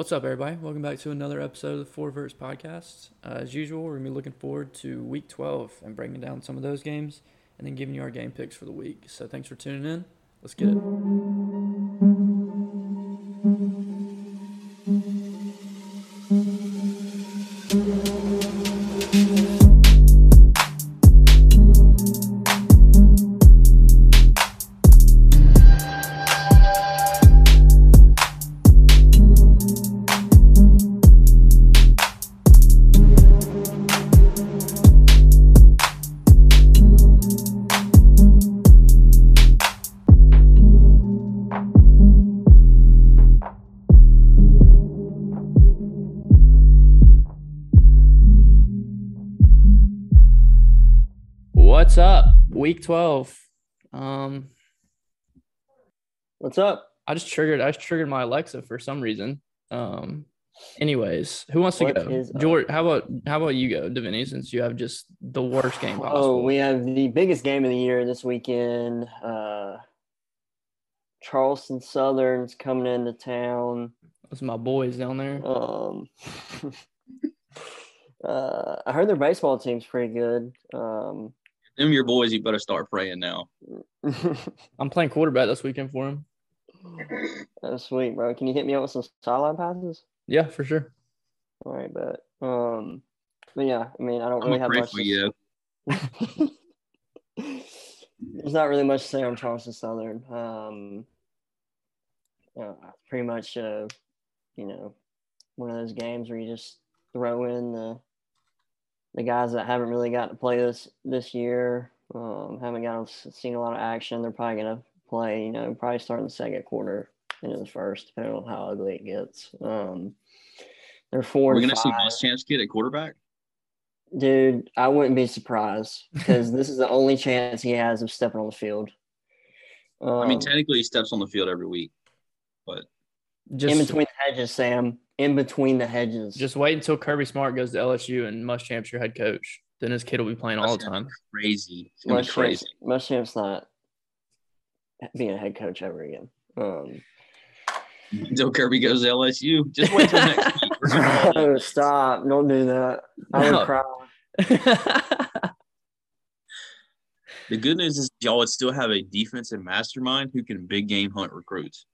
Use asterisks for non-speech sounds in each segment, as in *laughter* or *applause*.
What's up, everybody? Welcome back to another episode of the Four Verts Podcast. Uh, as usual, we're going to be looking forward to week 12 and breaking down some of those games and then giving you our game picks for the week. So thanks for tuning in. Let's get it. Week 12. Um, What's up? I just triggered. I just triggered my Alexa for some reason. Um, anyways, who wants to What go? George, how about how about you go, Davini? Since you have just the worst game possible. Oh, we have the biggest game of the year this weekend. Uh, Charleston Southern's coming into town. Are my boys down there. Um, *laughs* uh, I heard their baseball team's pretty good. Um, them your boys, you better start praying now. *laughs* I'm playing quarterback this weekend for him. that's sweet, bro. Can you hit me up with some sideline passes? Yeah, for sure. All right, but um, but yeah, I mean, I don't I'm really have pray much. for to- you. *laughs* There's not really much to say on Charleston Southern. Um, uh, pretty much, uh, you know, one of those games where you just throw in the the guys that haven't really got to play this this year, um, haven't got seen a lot of action. They're probably gonna play, you know, probably start in the second quarter into the first, depending on how ugly it gets. Um, they're 4 We're gonna see five. Chance kid at quarterback. Dude, I wouldn't be surprised because this is the only chance he has of stepping on the field. Um, I mean, technically, he steps on the field every week, but Just in between the hedges, Sam. In between the hedges. just wait until Kirby Smart goes to LSU and Muschamp's your head coach. Then his kid will be playing all the time. crazy. It's gonna be Muschamps, crazy. Muschamp's not being a head coach ever again. Um, Until Kirby goes to LSU, just wait till next week. We're *laughs* gonna- no, stop! Don't do that. I would No. cry. *laughs* The good news is y'all would still have a defensive mastermind who can big game hunt recruits.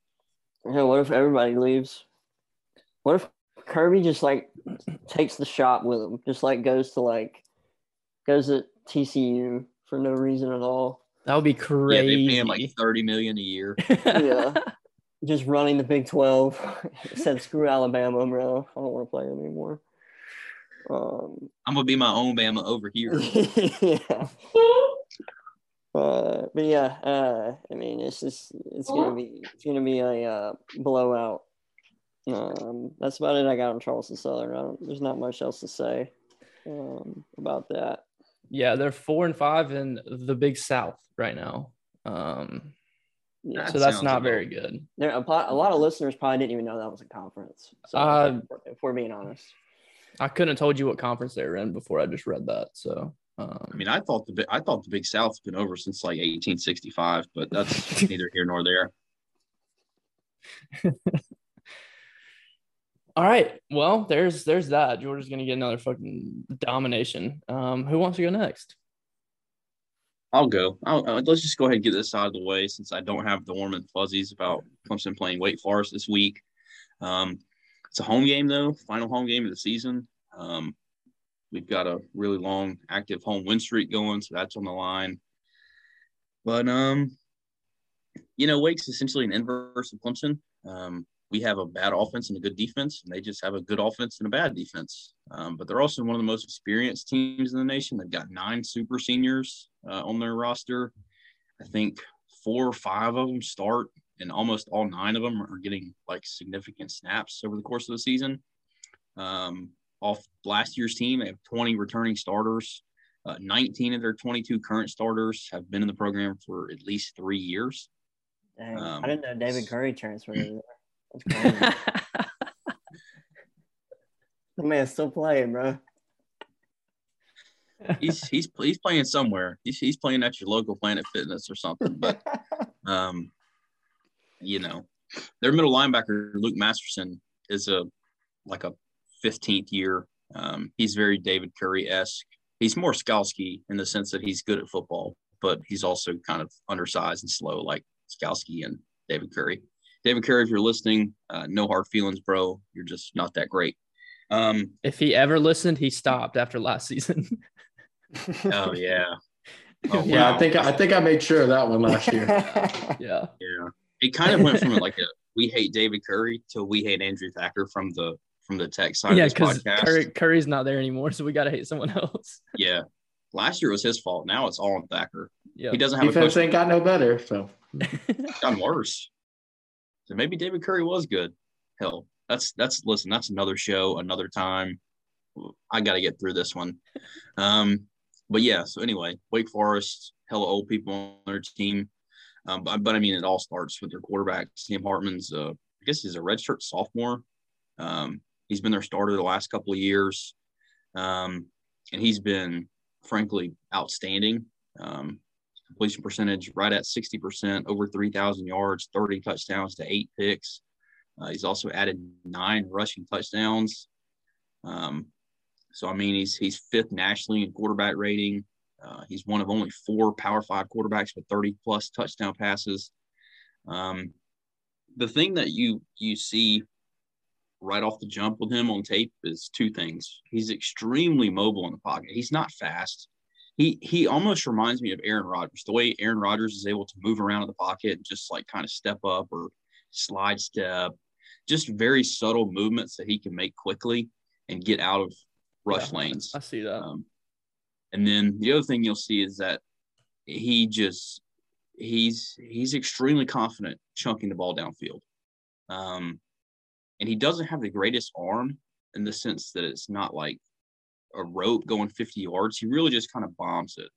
Yeah, what if everybody leaves? What if Kirby just like takes the shot with him? Just like goes to like goes to TCU for no reason at all. that would be Yeah, crazy. they pay him like thirty million a year. *laughs* Yeah. *laughs* Just running the Big Twelve. *laughs* Said screw Alabama, bro. I don't want to play them anymore. Um, I'm gonna be my own Bama over here. yeah. Uh, but yeah, uh, I mean, it's just it's gonna be it's gonna be a uh, blowout. Um, that's about it. I got on Charleston Southern. I don't, there's not much else to say um, about that. Yeah, they're four and five in the Big South right now. Um, Yeah, That so that's not about- very good. there a, a lot of listeners probably didn't even know that was a conference. So Uh, if we're being honest, I couldn't have told you what conference they were in before I just read that. So, um, I mean, I thought the Bi- I thought the Big South's been over since like 1865, but that's neither here nor there. *laughs* all right. Well, there's there's that. Georgia's gonna get another fucking domination. Um, who wants to go next? I'll go. I'll, uh, let's just go ahead and get this out of the way since I don't have the warm and fuzzies about Clemson playing Wake Forest this week. Um, it's a home game though, final home game of the season. Um, we've got a really long active home win streak going, so that's on the line. But um, you know, Wake's essentially an inverse of Clemson. Um, we have a bad offense and a good defense, and they just have a good offense and a bad defense. Um, but they're also one of the most experienced teams in the nation. They've got nine super seniors uh, on their roster. I think four or five of them start, and almost all nine of them are getting like significant snaps over the course of the season. Um, off last year's team, they have 20 returning starters. Uh, 19 of their 22 current starters have been in the program for at least three years. Dang, Um, I didn't know David Curry transferred. *clears throat* over there. That's the man's still playing, bro. He's he's he's playing somewhere. He's he's playing at your local Planet Fitness or something. But *laughs* um, you know, their middle linebacker Luke Masterson is a like a 15th year. Um, he's very David Curry esque. He's more Skalski in the sense that he's good at football, but he's also kind of undersized and slow like Skalski and David Curry. David Curry, if you're listening, uh, no hard feelings, bro. You're just not that great. Um, if he ever listened, he stopped after last season. *laughs* oh yeah. *laughs* Oh, yeah, wow. I think I think I made sure of that one last year. *laughs* yeah. Yeah. It kind of went from like a we hate David Curry to we hate Andrew Thacker from the from the tech side yeah, because Curry, Curry's not there anymore, so we got to hate someone else. yeah, last year was his fault. Now it's all on Thacker. Yeah, he doesn't have defense a ain't got no better, so gotten worse. So maybe David Curry was good. Hell, that's that's listen. That's another show, another time. I got to get through this one. Um, but yeah. So anyway, Wake Forest, hella old people on their team. Um, but, but I mean, it all starts with their quarterback. Sam Hartman's, uh, I guess he's a redshirt sophomore. Um, he's been their starter the last couple of years, um, and he's been frankly outstanding. Um, completion percentage right at 60%, over 3,000 yards, 30 touchdowns to eight picks. Uh, he's also added nine rushing touchdowns. Um, so I mean, he's he's fifth nationally in quarterback rating. Uh, he's one of only four Power Five quarterbacks with 30 plus touchdown passes. Um, the thing that you you see right off the jump with him on tape is two things. He's extremely mobile in the pocket. He's not fast. He he almost reminds me of Aaron Rodgers. The way Aaron Rodgers is able to move around in the pocket and just like kind of step up or slide step, just very subtle movements that he can make quickly and get out of rush yeah, lanes. I see that. Um, and then the other thing you'll see is that he just he's he's extremely confident chunking the ball downfield. Um, and he doesn't have the greatest arm in the sense that it's not like a rope going 50 yards. He really just kind of bombs it.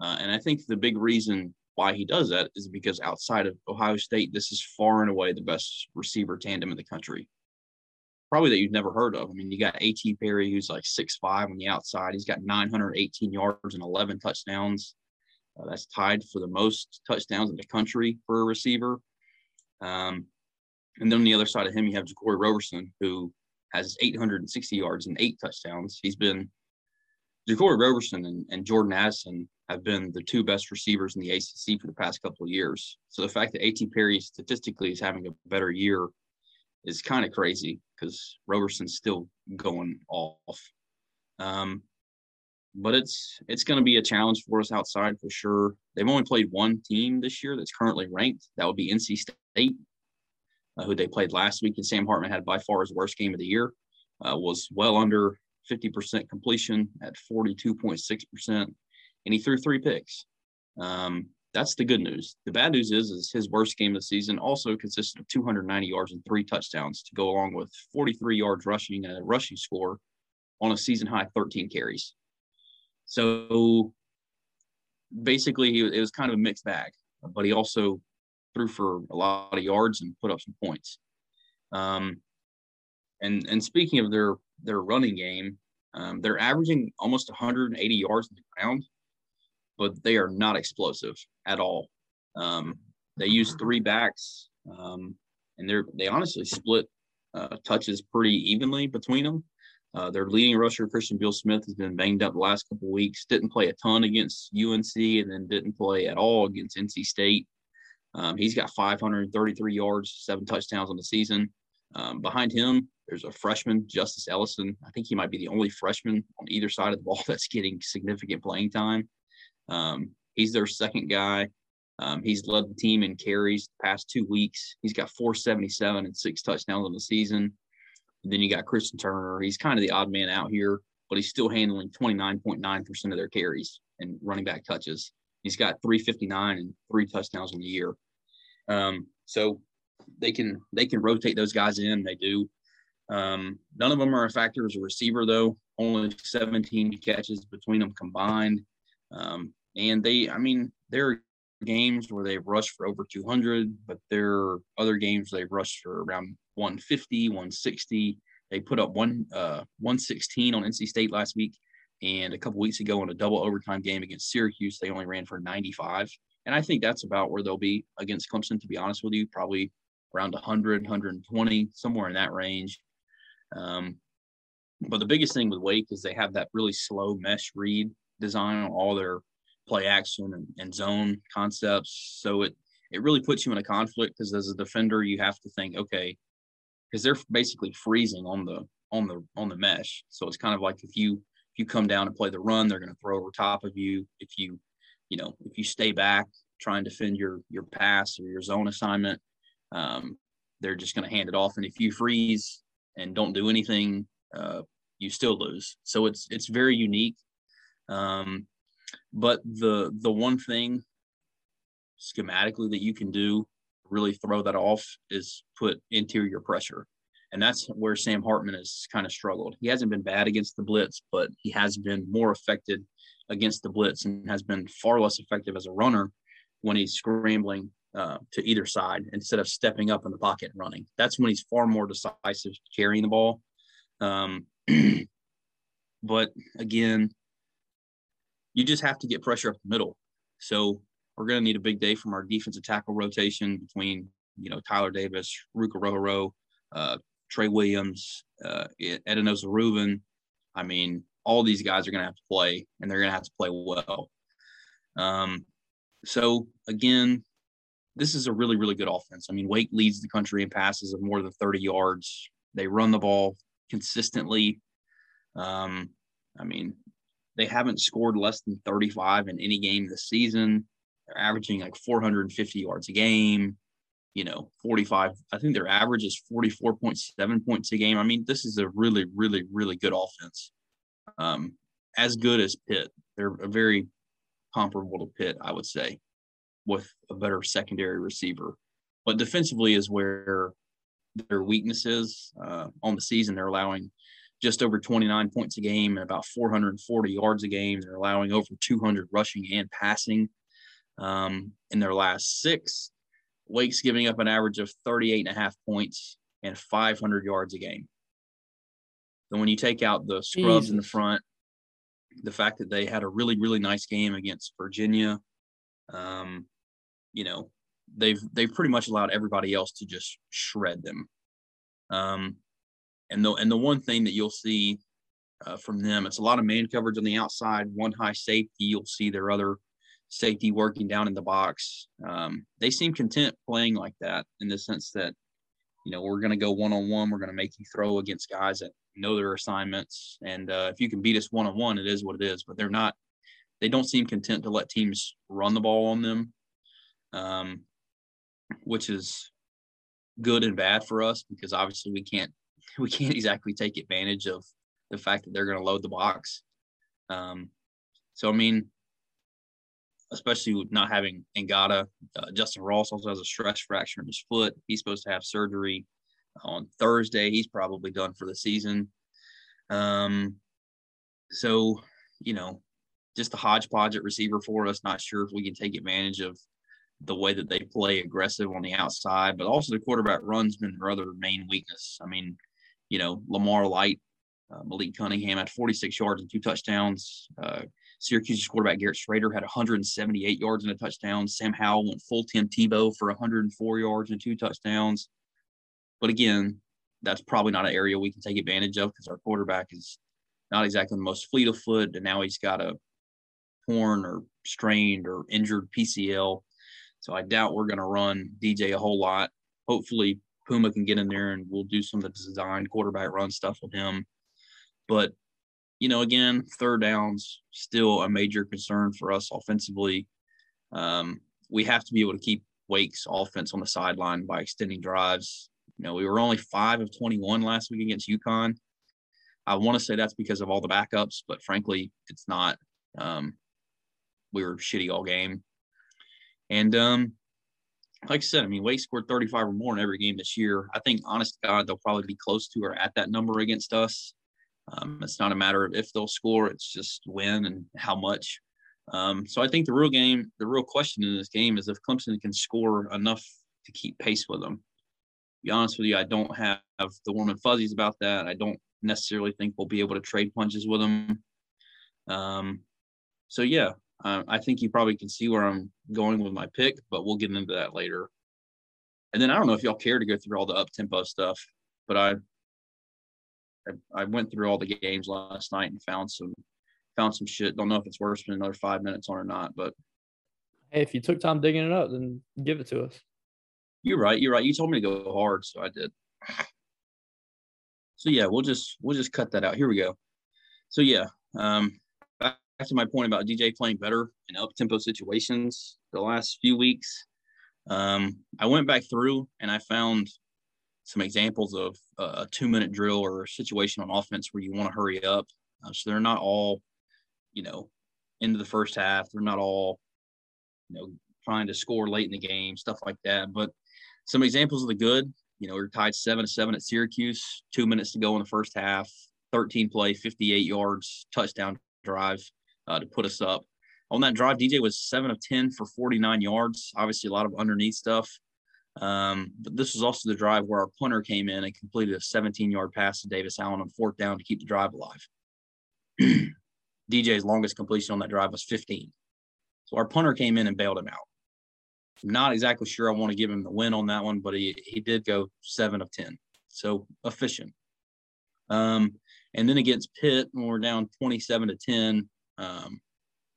Uh, and I think the big reason why he does that is because outside of Ohio State, this is far and away the best receiver tandem in the country probably that you've never heard of. I mean, you got A.T. Perry, who's like six five on the outside. He's got 918 yards and 11 touchdowns. Uh, that's tied for the most touchdowns in the country for a receiver. Um, and then on the other side of him, you have Jaquarii Roberson, who has 860 yards and eight touchdowns. He's been Jaquarii Roberson and, and Jordan Addison have been the two best receivers in the ACC for the past couple of years. So the fact that A.T. Perry statistically is having a better year is kind of crazy because Roberson's still going off. Um, but it's it's going to be a challenge for us outside for sure. They've only played one team this year that's currently ranked. That would be NC State, who they played last week, and Sam Hartman had by far his worst game of the year. Uh, was well under 50% completion at 42.6%, and he threw three picks. Um, that's the good news. The bad news is, is his worst game of the season also consisted of 290 yards and three touchdowns to go along with 43 yards rushing and a rushing score on a season high 13 carries. So basically, it was kind of a mixed bag, but he also threw for a lot of yards and put up some points. Um, and and speaking of their their running game, um, they're averaging almost 180 yards on the ground but they are not explosive at all. Um, they use three backs, um, and they're they honestly split uh, touches pretty evenly between them. Uh, their leading rusher, Christian Beal-Smith, has been banged up the last couple weeks. Didn't play a ton against UNC, and then didn't play at all against NC State. Um, he's got 533 yards, seven touchdowns on the season. Um, behind him, there's a freshman, Justice Ellison. I think he might be the only freshman on either side of the ball *laughs* that's getting significant playing time. Um, he's their second guy. Um, he's led the team in carries the past two weeks. He's got 477 and six touchdowns on the season. And then you got Christian Turner. He's kind of the odd man out here, but he's still handling 29.9% of their carries and running back touches. He's got 359 and three touchdowns in the year. Um, so they can they can rotate those guys in. They do. Um, none of them are a factor as a receiver, though. Only 17 catches between them combined. Um, and they, I mean, there are games where they've rushed for over 200, but there are other games they've rushed for around 150, 160. They put up one uh, 116 on NC State last week, and a couple weeks ago in a double overtime game against Syracuse, they only ran for 95. And I think that's about where they'll be against Clemson. To be honest with you, probably around 100, 120, somewhere in that range. Um, but the biggest thing with Wake is they have that really slow mesh read design on all their play action and, and zone concepts. So it it really puts you in a conflict because as a defender you have to think, okay, because they're basically freezing on the on the on the mesh. So it's kind of like if you if you come down and play the run, they're going to throw over top of you. If you you know if you stay back try and defend your your pass or your zone assignment, um, they're just going to hand it off. And if you freeze and don't do anything, uh, you still lose. So it's it's very unique. Um, but the the one thing schematically that you can do really throw that off is put interior pressure. And that's where Sam Hartman has kind of struggled. He hasn't been bad against the blitz, but he has been more affected against the blitz and has been far less effective as a runner when he's scrambling uh, to either side instead of stepping up in the pocket and running. That's when he's far more decisive carrying the ball. Um, *clears throat* but again, you just have to get pressure up the middle. So we're going to need a big day from our defensive tackle rotation between, you know, Tyler Davis, Ruke Orhorhoro, uh, Trey Williams, uh, Etinosa Reuben. I mean, all these guys are going to have to play, and they're going to have to play well. Um, so again, this is a really, really good offense. I mean, Wake leads the country in passes of more than 30 yards. They run the ball consistently. Um, I mean, they haven't scored less than 35 in any game this season. They're averaging like 450 yards a game, you know, 45. I think their average is 44.7 points a game. I mean, this is a really, really, really good offense. Um, as good as Pitt. They're a very comparable to Pitt, I would say, with a better secondary receiver. But defensively is where their weakness is. Uh, on the season, they're allowing just over 29 points a game and about 440 yards a game. They're allowing over 200 rushing and passing. Um, in their last six, Wake's giving up an average of 38 and a half points and 500 yards a game. So when you take out the scrubs Jesus. in the front, the fact that they had a really, really nice game against Virginia, um, you know, they've they've pretty much allowed everybody else to just shred them. Um, and the and the one thing that you'll see uh, from them, it's a lot of man coverage on the outside, one high safety. You'll see their other safety working down in the box. Um, they seem content playing like that in the sense that, you know, we're going to go one on one. We're going to make you throw against guys that know their assignments. And uh, if you can beat us one on one, it is what it is. But they're not, they don't seem content to let teams run the ball on them, um, which is good and bad for us because obviously we can't, *laughs* we can't exactly take advantage of the fact that they're going to load the box. Um, so, I mean, especially with not having Ngata. Uh, Justin Ross also has a stress fracture in his foot. He's supposed to have surgery on Thursday. He's probably done for the season. Um, so, you know, just a hodgepodge at receiver for us. Not sure if we can take advantage of the way that they play aggressive on the outside, but also the quarterback run's been their other main weakness. I mean, you know, Lamar Light, uh, Malik Cunningham had 46 yards and two touchdowns. Uh, Syracuse's quarterback Garrett Shrader had 178 yards and a touchdown. Sam Howell went full Tim Tebow for 104 yards and two touchdowns. But again, that's probably not an area we can take advantage of because our quarterback is not exactly the most fleet of foot, and now he's got a torn or strained or injured PCL. So I doubt we're going to run DJ a whole lot. Hopefully, Puma can get in there and we'll do some of the design quarterback run stuff with him. But you know, again, third downs still a major concern for us offensively. Um, we have to be able to keep Wake's offense on the sideline by extending drives. You know, we were only five of 21 last week against UConn. I want to say that's because of all the backups, but frankly, it's not. Um, we were shitty all game. And um, like I said, I mean, Wake scored 35 or more in every game this year. I think, honest God, they'll probably be close to or at that number against us. Um, it's not a matter of if they'll score; it's just when and how much. Um, so I think the real game, the real question in this game is if Clemson can score enough to keep pace with them. Be honest with you, I don't have the warm and fuzzies about that. I don't necessarily think we'll be able to trade punches with them. Um, so yeah, I think you probably can see where I'm going with my pick, but we'll get into that later. and then I don't know if y'all care to go through all the up tempo stuff, but I, I I went through all the games last night and found some found some shit. Don't know if it's worth spending another five minutes on or not, but Hey, if you took time digging it up, then give it to us. you're right. You're right. You told me to go hard, so I did. So yeah, we'll just we'll just cut that out. Here we go. So yeah, um, back to my point about DJ playing better in up tempo situations the last few weeks. Um, I went back through and I found some examples of a two minute drill or a situation on offense where you want to hurry up. Uh, so they're not all, you know, into the first half. They're not all, you know, trying to score late in the game, stuff like that. But some examples of the good, you know, we're tied seven to seven at Syracuse, two minutes to go in the first half, 13 play, 58 yards, touchdown drive uh, to put us up. On that drive, DJ was seven of 10 for 49 yards. Obviously, a lot of underneath stuff. Um, but this was also the drive where our punter came in and completed a 17 yard pass to Davis Allen on fourth down to keep the drive alive. *clears throat* DJ's longest completion on that drive was 15. So our punter came in and bailed him out. Not exactly sure I want to give him the win on that one, but he, he did go seven of 10. So efficient. Um, and then against Pitt, when we're down 27 to 10, um,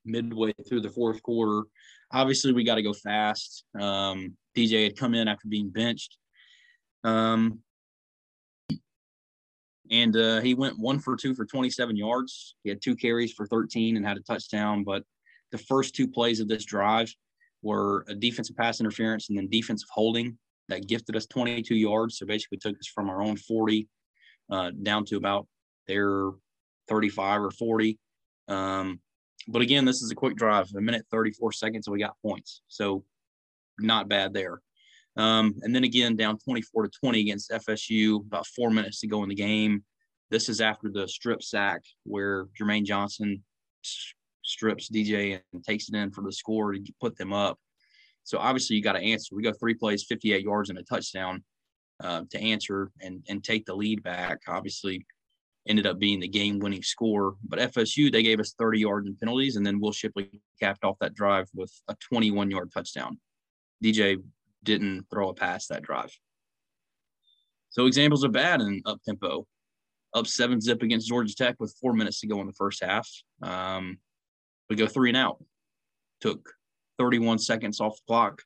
midway through the fourth quarter, obviously we got to go fast. Um, DJ had come in after being benched. Um, and uh, he went one for two for 27 yards. He had two carries for 13 and had a touchdown. But the first two plays of this drive were a defensive pass interference and then defensive holding that gifted us 22 yards. So basically took us from our own 40 uh, down to about their 35 or 40. Um, but again, this is a quick drive, a minute 34 seconds, and we got points. So not bad there. Um, and then again, down 24 to 20 against FSU, about four minutes to go in the game. This is after the strip sack where Jermaine Johnson strips DJ and takes it in for the score to put them up. So obviously you got to answer. We go three plays, 58 yards and a touchdown uh, to answer and and take the lead back. Obviously, ended up being the game-winning score. But FSU they gave us 30 yards in penalties, and then Will Shipley capped off that drive with a 21-yard touchdown. DJ didn't throw a pass that drive. So examples are bad in up tempo. Up seven zip against Georgia Tech with four minutes to go in the first half. Um, we go three and out. Took 31 seconds off the clock.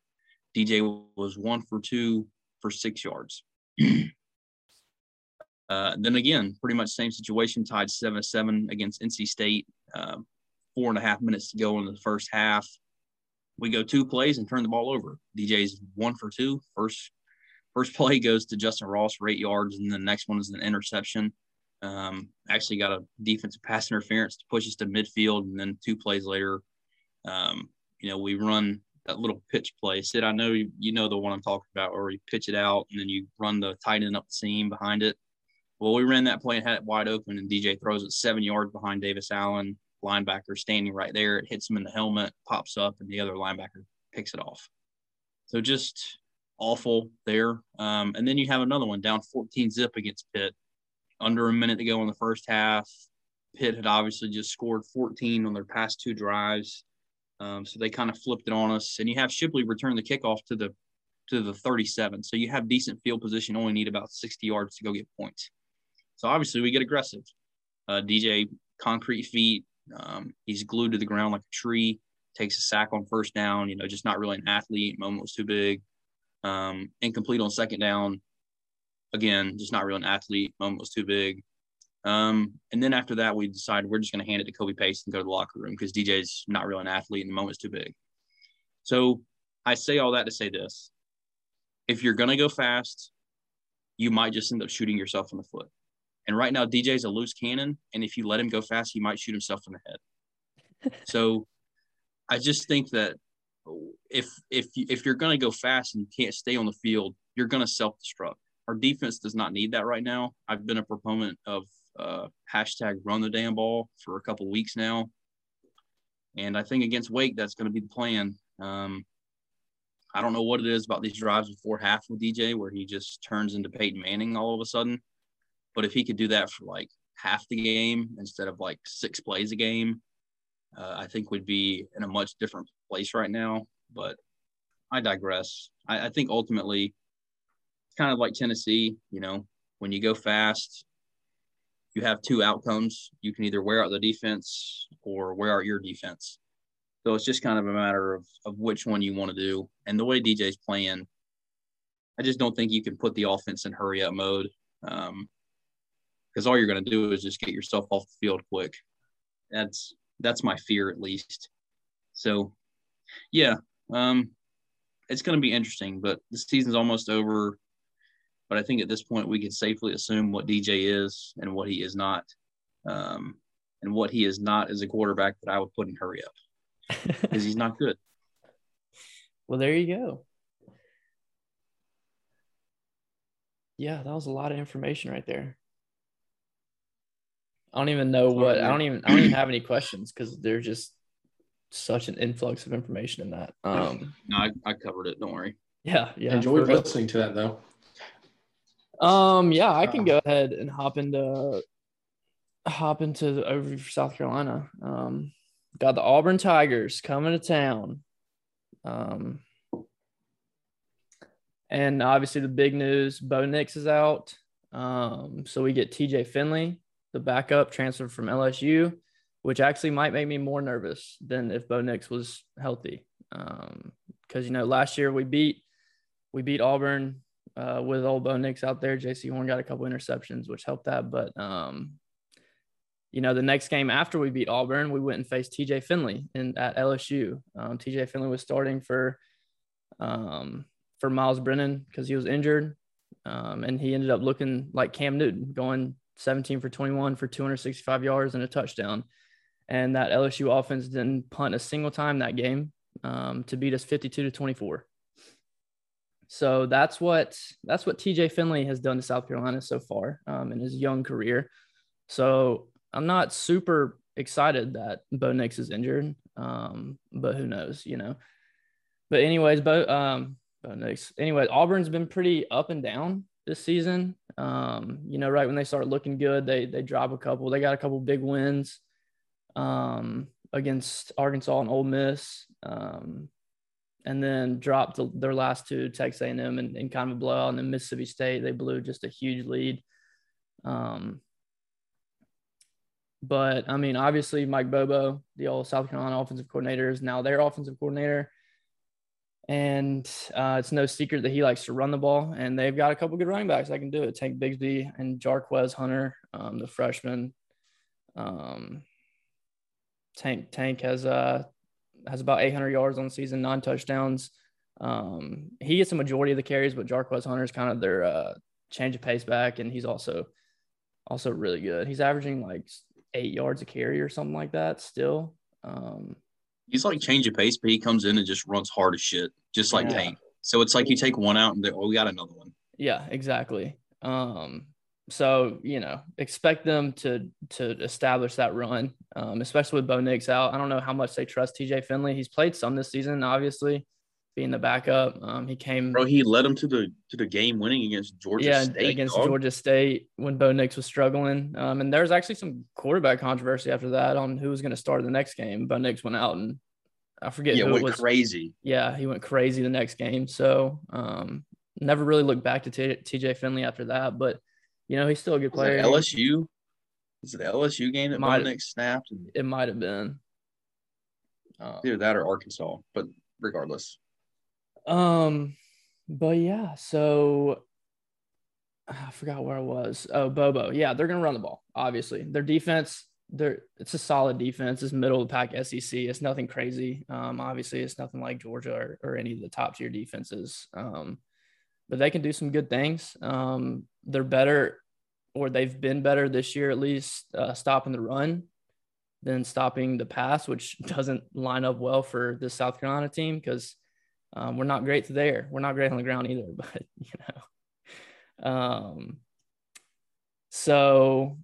DJ was one for two for six yards. *clears throat* uh, then again, pretty much same situation, tied 7 7 against NC State. Uh, four and a half minutes to go in the first half. We go two plays and turn the ball over. DJ's one for two. First, first play *laughs* goes to Justin Ross for eight yards, and the next one is an interception. Um, actually got a defensive pass interference to push us to midfield, and then two plays later, um, you know, we run that little pitch play. Sid, I know you, you know the one I'm talking about, where you pitch it out and then you run the tight end up the seam behind it. Well, we ran that play and had it wide open, and DJ throws it seven yards behind Davis Allen, linebacker standing right there. It hits him in the helmet, pops up, and the other linebacker picks it off. So just awful there. Um, and then you have another one down 14 zip against Pitt, under a minute to go in the first half. Pitt had obviously just scored 14 on their past two drives. Um, so they kind of flipped it on us. And you have Shipley return the kickoff to the to the 37. So you have decent field position, only need about 60 yards to go get points. So obviously we get aggressive. Uh, DJ concrete feet. Um, he's glued to the ground like a tree. Takes a sack on first down. You know, just not really an athlete. Moment was too big. Um, incomplete on second down. Again, just not really an athlete. Moment was too big. Um, and then after that, we decided we're just going to hand it to Kobe Pace and go to the locker room because DJ's not really an athlete and the moment's too big. So I say all that to say this: if you're going to go fast, you might just end up shooting yourself in the foot. And right now, DJ's a loose cannon, and if you let him go fast, he might shoot himself in the head. *laughs* so I just think that if if if you're going to go fast and you can't stay on the field, you're going to self destruct. Our defense does not need that right now. I've been a proponent of uh, hashtag run the damn ball for a couple weeks now. And I think against Wake, that's going to be the plan. Um, I don't know what it is about these drives before half with DJ where he just turns into Peyton Manning all of a sudden. But if he could do that for like half the game instead of like six plays a game, uh, I think we'd be in a much different place right now. But I digress. I, I think ultimately it's kind of like Tennessee, you know, when you go fast, you have two outcomes. You can either wear out the defense or wear out your defense. So it's just kind of a matter of, of which one you want to do. And the way DJ's playing, I just don't think you can put the offense in hurry up mode. Um, because all you're going to do is just get yourself off the field quick. That's that's my fear at least. So, yeah, um, it's going to be interesting. But the season's almost over. But I think at this point we can safely assume what DJ is and what he is not. Um, and what he is not is a quarterback that I would put in hurry up *laughs* because he's not good. well, there you go. Yeah, that was a lot of information right there. I don't even know what I don't even I don't even have any questions because there's just such an influx of information in that. Um, no, I, I covered it. Don't worry. Yeah, yeah. Enjoyed listening to that though. Um, yeah, I can go ahead and hop into hop into the overview for South Carolina. Um, got the Auburn Tigers coming to town. Um, and obviously the big news: Bo Nix is out. Um, so we get T.J. Finley, the backup, transferred from LSU, which actually might make me more nervous than if Bo Nix was healthy. Because um, you know, last year we beat we beat Auburn uh, with old Bo Nix out there. Jaycee Horn got a couple interceptions, which helped that. But um, you know, the next game after we beat Auburn, we went and faced TJ Finley in at LSU. Um, TJ Finley was starting for um, for Myles Brennan because he was injured, um, and he ended up looking like Cam Newton, going 17 for 21 for 265 yards and a touchdown. And that LSU offense didn't punt a single time that game um, to beat us 52 to 24. So that's what that's what TJ Finley has done to South Carolina so far um, in his young career. So I'm not super excited that Bo Nix is injured, um, but who knows, you know. But anyways, Bo, um, Bo Nix. Anyway, Auburn's been pretty up and down this season. Um, you know, right when they start looking good, they they drop a couple. They got a couple big wins um, against Arkansas and Ole Miss, um, and then dropped their last two, Texas A&M, and, kind of a blowout. And then Mississippi State, they blew just a huge lead. Um, but I mean, obviously, Mike Bobo, the old South Carolina offensive coordinator, is now their offensive coordinator. And uh, it's no secret that he likes to run the ball. And they've got a couple good running backs that can do it. Tank Bigsby and Jarquez Hunter, um, the freshman. Um, Tank Tank has uh has about 800 yards on the season, nine touchdowns. Um, he gets a majority of the carries, but Jarquez Hunter is kind of their uh, change of pace back, and he's also also really good. He's averaging like eight yards a carry or something like that still. Um, He's like change of pace, but he comes in and just runs hard as shit, just like yeah. Tank. So it's like you take one out and oh, we got another one. Yeah, exactly. Um, so you know, expect them to to establish that run, um, especially with Bo Nix out. I don't know how much they trust TJ Finley. He's played some this season, obviously, being the backup. Um, he came. Bro, he led them to the to the game winning against Georgia yeah, State. against dog. Georgia State when Bo Nix was struggling. Um, and there was actually some quarterback controversy after that on who was going to start the next game. Bo Nix went out and I forget yeah, who went it was. crazy. Yeah, he went crazy the next game. So um, never really looked back to T- TJ Finley after that. But you know, he's still a good player. LSU. Is it the LSU game that Bo Might- Nix snapped? It might have been. Uh, Either that or Arkansas, but regardless. Um, but yeah, so I forgot where I was. Oh, Bobo. Yeah, they're gonna run the ball. Obviously, their defense. They're it's a solid defense. It's middle of the pack SEC. It's nothing crazy. Um, obviously, it's nothing like Georgia or, or any of the top tier defenses. Um, but they can do some good things. Um, they're better, or they've been better this year at least, uh, stopping the run than stopping the pass, which *laughs* doesn't line up well for the South Carolina team because um, we're not great there. We're not great on the ground either, *laughs* but you know. Um, so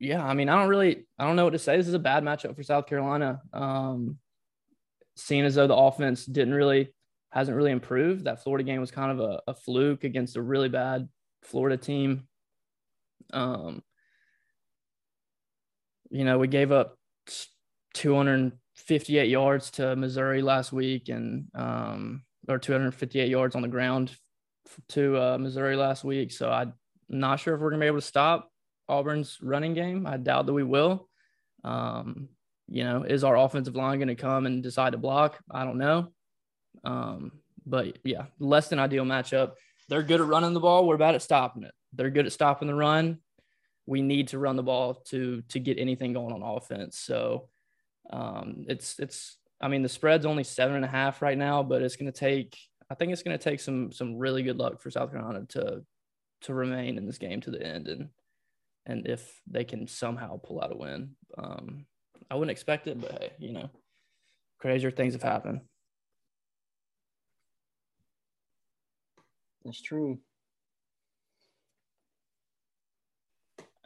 yeah, I mean, I don't really, I don't know what to say. This is a bad matchup for South Carolina. Um, seeing as though the offense didn't really, hasn't really improved. That Florida game was kind of a, a fluke against a really bad Florida team. Um, you know, we gave up 258 yards to Missouri last week and um, or 258 yards on the ground to uh, Missouri last week, so I'm not sure if we're gonna be able to stop Auburn's running game. I doubt that we will. Um, you know, is our offensive line going to come and decide to block? I don't know. Um, but yeah, less than ideal matchup. They're good at running the ball. We're bad at stopping it. They're good at stopping the run. We need to run the ball to to get anything going on offense. So um, it's it's. I mean, the spread's only seven and a half right now, but it's going to take. I think it's going to take some some really good luck for South Carolina to to remain in this game to the end, and and if they can somehow pull out a win. Um, I wouldn't expect it, but hey, you know, crazier things have happened. That's true.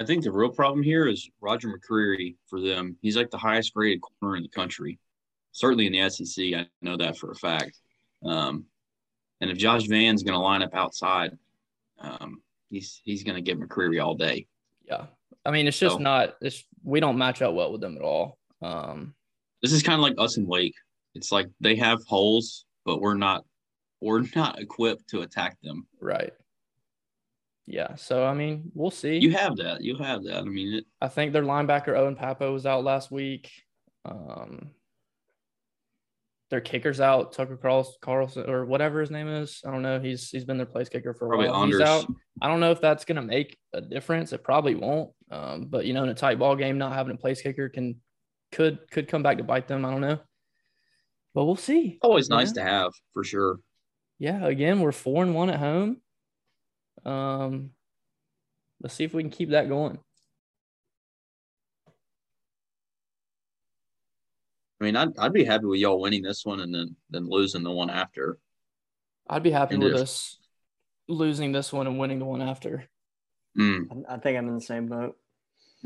I think the real problem here is Roger McCreary for them. He's like the highest graded corner in the country, certainly in the SEC. I know that for a fact. Um, and if Josh Vann's going to line up outside, um, he's he's going to get McCreary all day. Yeah, I mean, it's just so, not. It's we don't match up well with them at all. Um, this is kind of like us and Wake. It's like they have holes, but we're not we're not equipped to attack them. Right. Yeah. So I mean, we'll see. You have that. You have that. I mean, it, I think their linebacker Owen Pappoe was out last week. Um, their kicker's out, Tucker Carlson Carlson or whatever his name is. I don't know. He's he's been their place kicker for a probably while. Anders. He's out. I don't know if that's gonna make a difference. It probably won't. Um, but you know, in a tight ball game, not having a place kicker can could could come back to bite them. I don't know, but we'll see. Always nice to have for sure. Yeah. Again, we're four and one at home. Um, let's see if we can keep that going. I mean, I'd, I'd be happy with y'all winning this one and then then losing the one after. I'd be happy and with if, us losing this one and winning the one after. Mm. I think I'm in the same boat.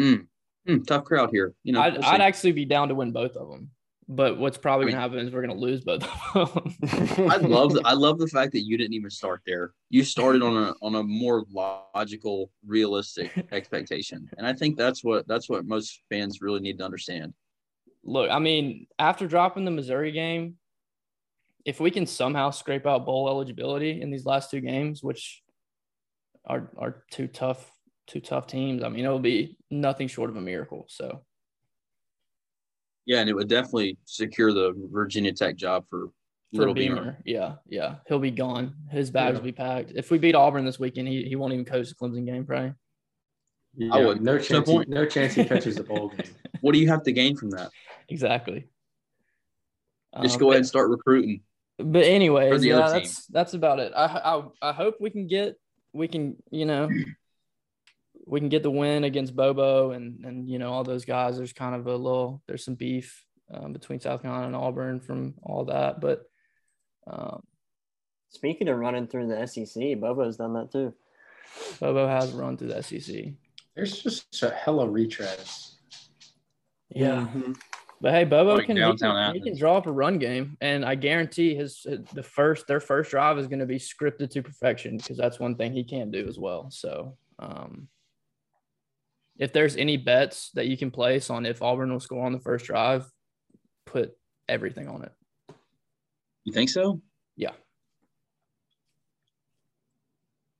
Mm. Mm, tough crowd here. You know, I'd, we'll I'd actually be down to win both of them. But what's probably I mean, gonna happen is we're gonna lose both of them. I love the, I *laughs* love the fact that you didn't even start there. You started on a on a more logical, realistic expectation, and I think that's what that's what most fans really need to understand. Look, I mean, after dropping the Missouri game, if we can somehow scrape out bowl eligibility in these last two games, which are are two tough two tough teams, I mean, it'll be nothing short of a miracle. So, yeah, and it would definitely secure the Virginia Tech job for, for Little Beamer. Beamer. Yeah, yeah, he'll be gone. His bags yeah. will be packed. If we beat Auburn this weekend, he, he won't even coach the Clemson game, probably. Yeah, I would. No chance. He, no chance he catches the bowl game. *laughs* What do you have to gain from that? Exactly. Just um, go ahead and start recruiting. But anyways, yeah, that's that's about it. I, I I hope we can get we can you know we can get the win against Bobo and and you know all those guys. There's kind of a little there's some beef um, between South Carolina and Auburn from all that. But um, speaking of running through the SEC, Bobo's done that too. Bobo has run through the SEC. There's just a hella retreads. Yeah. Mm-hmm. But hey, Bobo like can, he can, he can draw up a run game, and I guarantee his the first their first drive is going to be scripted to perfection because that's one thing he can do as well. So, um, if there's any bets that you can place on if Auburn will score on the first drive, put everything on it. You think so? Yeah.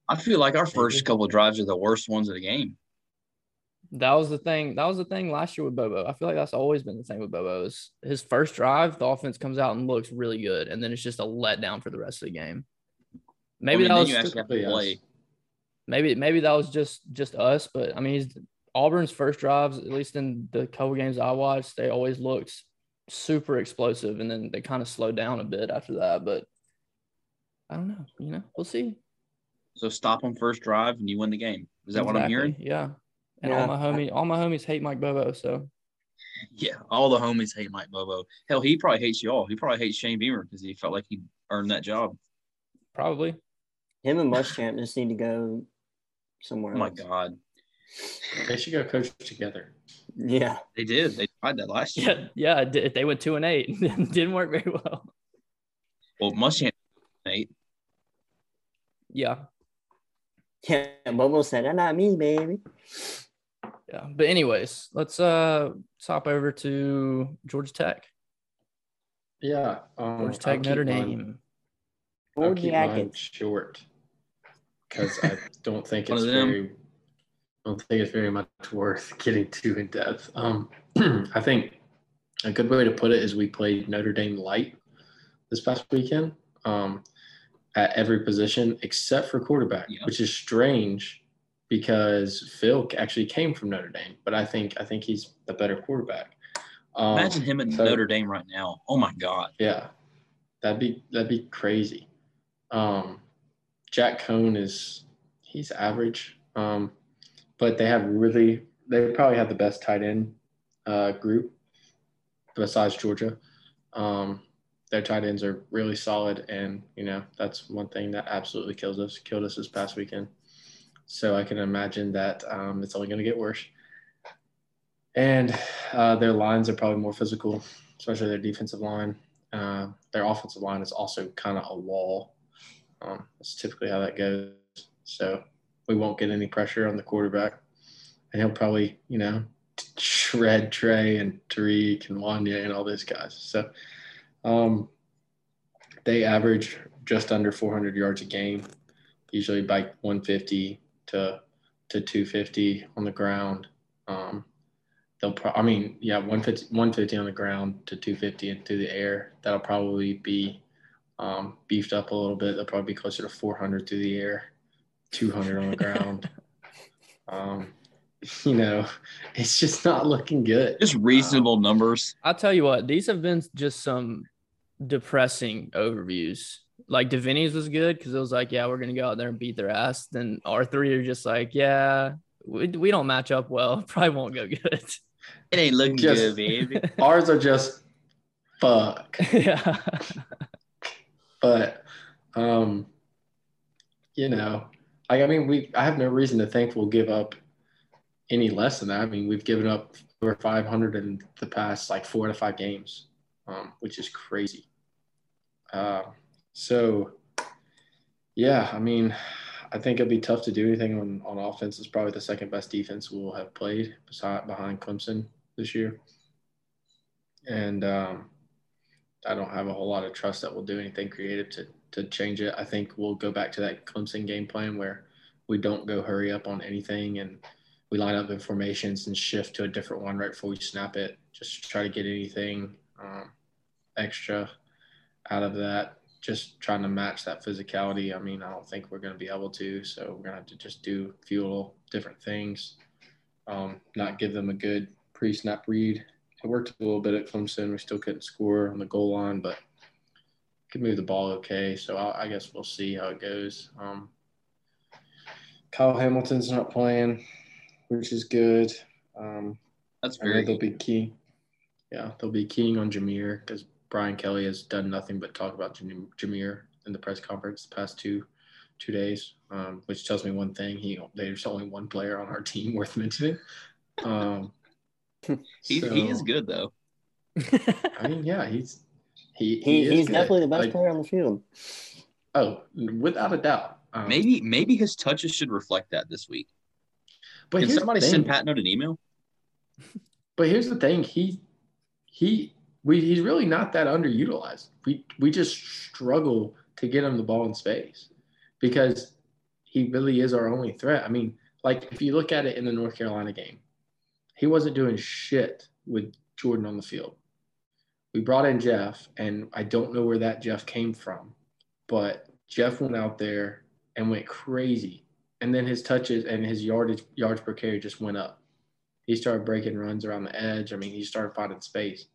I feel like our first couple of drives are the worst ones of the game. That was the thing. That was the thing last year with Bobo. I feel like that's always been the same with Bobo. Is his first drive, the offense comes out and looks really good, and then it's just a letdown for the rest of the game. Maybe I mean, that was maybe maybe that was just just us, but I mean, he's Auburn's first drives, at least in the couple games I watched, they always looked super explosive, and then they kind of slowed down a bit after that. But I don't know. You know, we'll see. So stop on first drive, and you win the game. Is that exactly. what I'm hearing? Yeah. And yeah. all my homie, all my homies hate Mike Bobo. So. Yeah, all the homies hate Mike Bobo. Hell, he probably hates y'all. He probably hates Shane Beamer because he felt like he earned that job. Probably. Him and Muschamp just need to go somewhere. Oh my God. They should go coach together. Yeah, they did. They tried that last year. Yeah, yeah. They went two and eight. *laughs* Didn't work very well. Well, Muschamp eight. Yeah. Yeah, Bobo said, "Not me, baby." Yeah, but anyways, let's uh hop over to Georgia Tech. Yeah, um, Georgia Tech, Notre Dame. I'll keep mine short. because I don't think it's of them. very. I don't think it's very much worth *laughs* getting too in depth. Um, *clears throat* I think a good way to put it is we played Notre Dame light this past weekend um, at every position except for quarterback, Yeah. which is strange because Phil actually came from Notre Dame, but I think I think he's the better quarterback. Um, Imagine him at so- Notre Dame right now. Oh my God. yeah, that'd be that'd be crazy. Um, Jack Coan is he's average, um, but they have really they probably have the best tight end uh, group besides Georgia. Um, their tight ends are really solid, and you know that's one thing that absolutely kills us, killed us this past weekend. So I can imagine that um, it's only going to get worse. And uh, their lines are probably more physical, especially their defensive line. Uh, their offensive line is also kind of a wall. Um, that's typically how that goes. So we won't get any pressure on the quarterback, and he'll probably, you know, shred Trey and Tariq and Wanya and all those guys. So um, they average just under 400 yards a game, usually by 150 to to 250 on the ground. Um, they'll pro- I mean, yeah, 150, 150 on the ground to 250 and through the air. That'll probably be um, beefed up a little bit. They'll probably be closer to 400 through the air, 200 on the ground. *laughs* Um, you know, it's just not looking good. Just reasonable numbers. I'll tell you what, these have been just some depressing overviews. Like Davini's was good because it was like, yeah, we're gonna go out there and beat their ass. Then our three are just like, yeah, we, we don't match up well. *laughs* Probably won't go good. It ain't looking Just- good, baby. *laughs* Ours are just fuck. yeah. but um you know I, I mean we i have no reason to think we'll give up any less than that. I mean we've given up over 500 in the past like four to five games um, which is crazy. Uh, so yeah i mean i think it'll be tough to do anything on, on offense. It's probably the second best defense we'll have played beside behind clemson this year. And um, I don't have a whole lot of trust that we'll do anything creative to to change it. I think we'll go back to that Clemson game plan where we don't go hurry up on anything and we line up in formations and shift to a different one right before we snap it. Just try to get anything um, extra out of that. Just trying to match that physicality. I mean, I don't think we're going to be able to, so we're going to have to just do a few little different things. Um, not give them a good pre-snap read it worked a little bit at Clemson. We still couldn't score on the goal line, but could move the ball okay. So I, I guess we'll see how it goes. Um, Kyle Hamilton's not playing, which is good. Um, That's very they'll be key. Yeah, they'll be keying on Jahmyr because Brian Kelly has done nothing but talk about Jam- Jahmyr in the press conference the past two two days, um, which tells me one thing: he there's only one player on our team worth mentioning. Um, *laughs* He, so- he is good though. *laughs* I mean, yeah, he's he, He, is he's good. definitely the best Like, player on the field. Oh, without a doubt. Um, Maybe maybe his touches should reflect that this week. but Can somebody the send thing. Pat Note an email? But here's the thing: he he we he's really not that underutilized. We we just struggle to get him the ball in space because he really is our only threat. I mean, like if you look at it in the North Carolina game, he wasn't doing shit with Jordan on the field. We brought in Jeff, and I don't know where that Jeff came from, but Jeff went out there and went crazy. And then his touches and his yardage yards per carry just went up. He started breaking runs around the edge. I mean, he started finding space.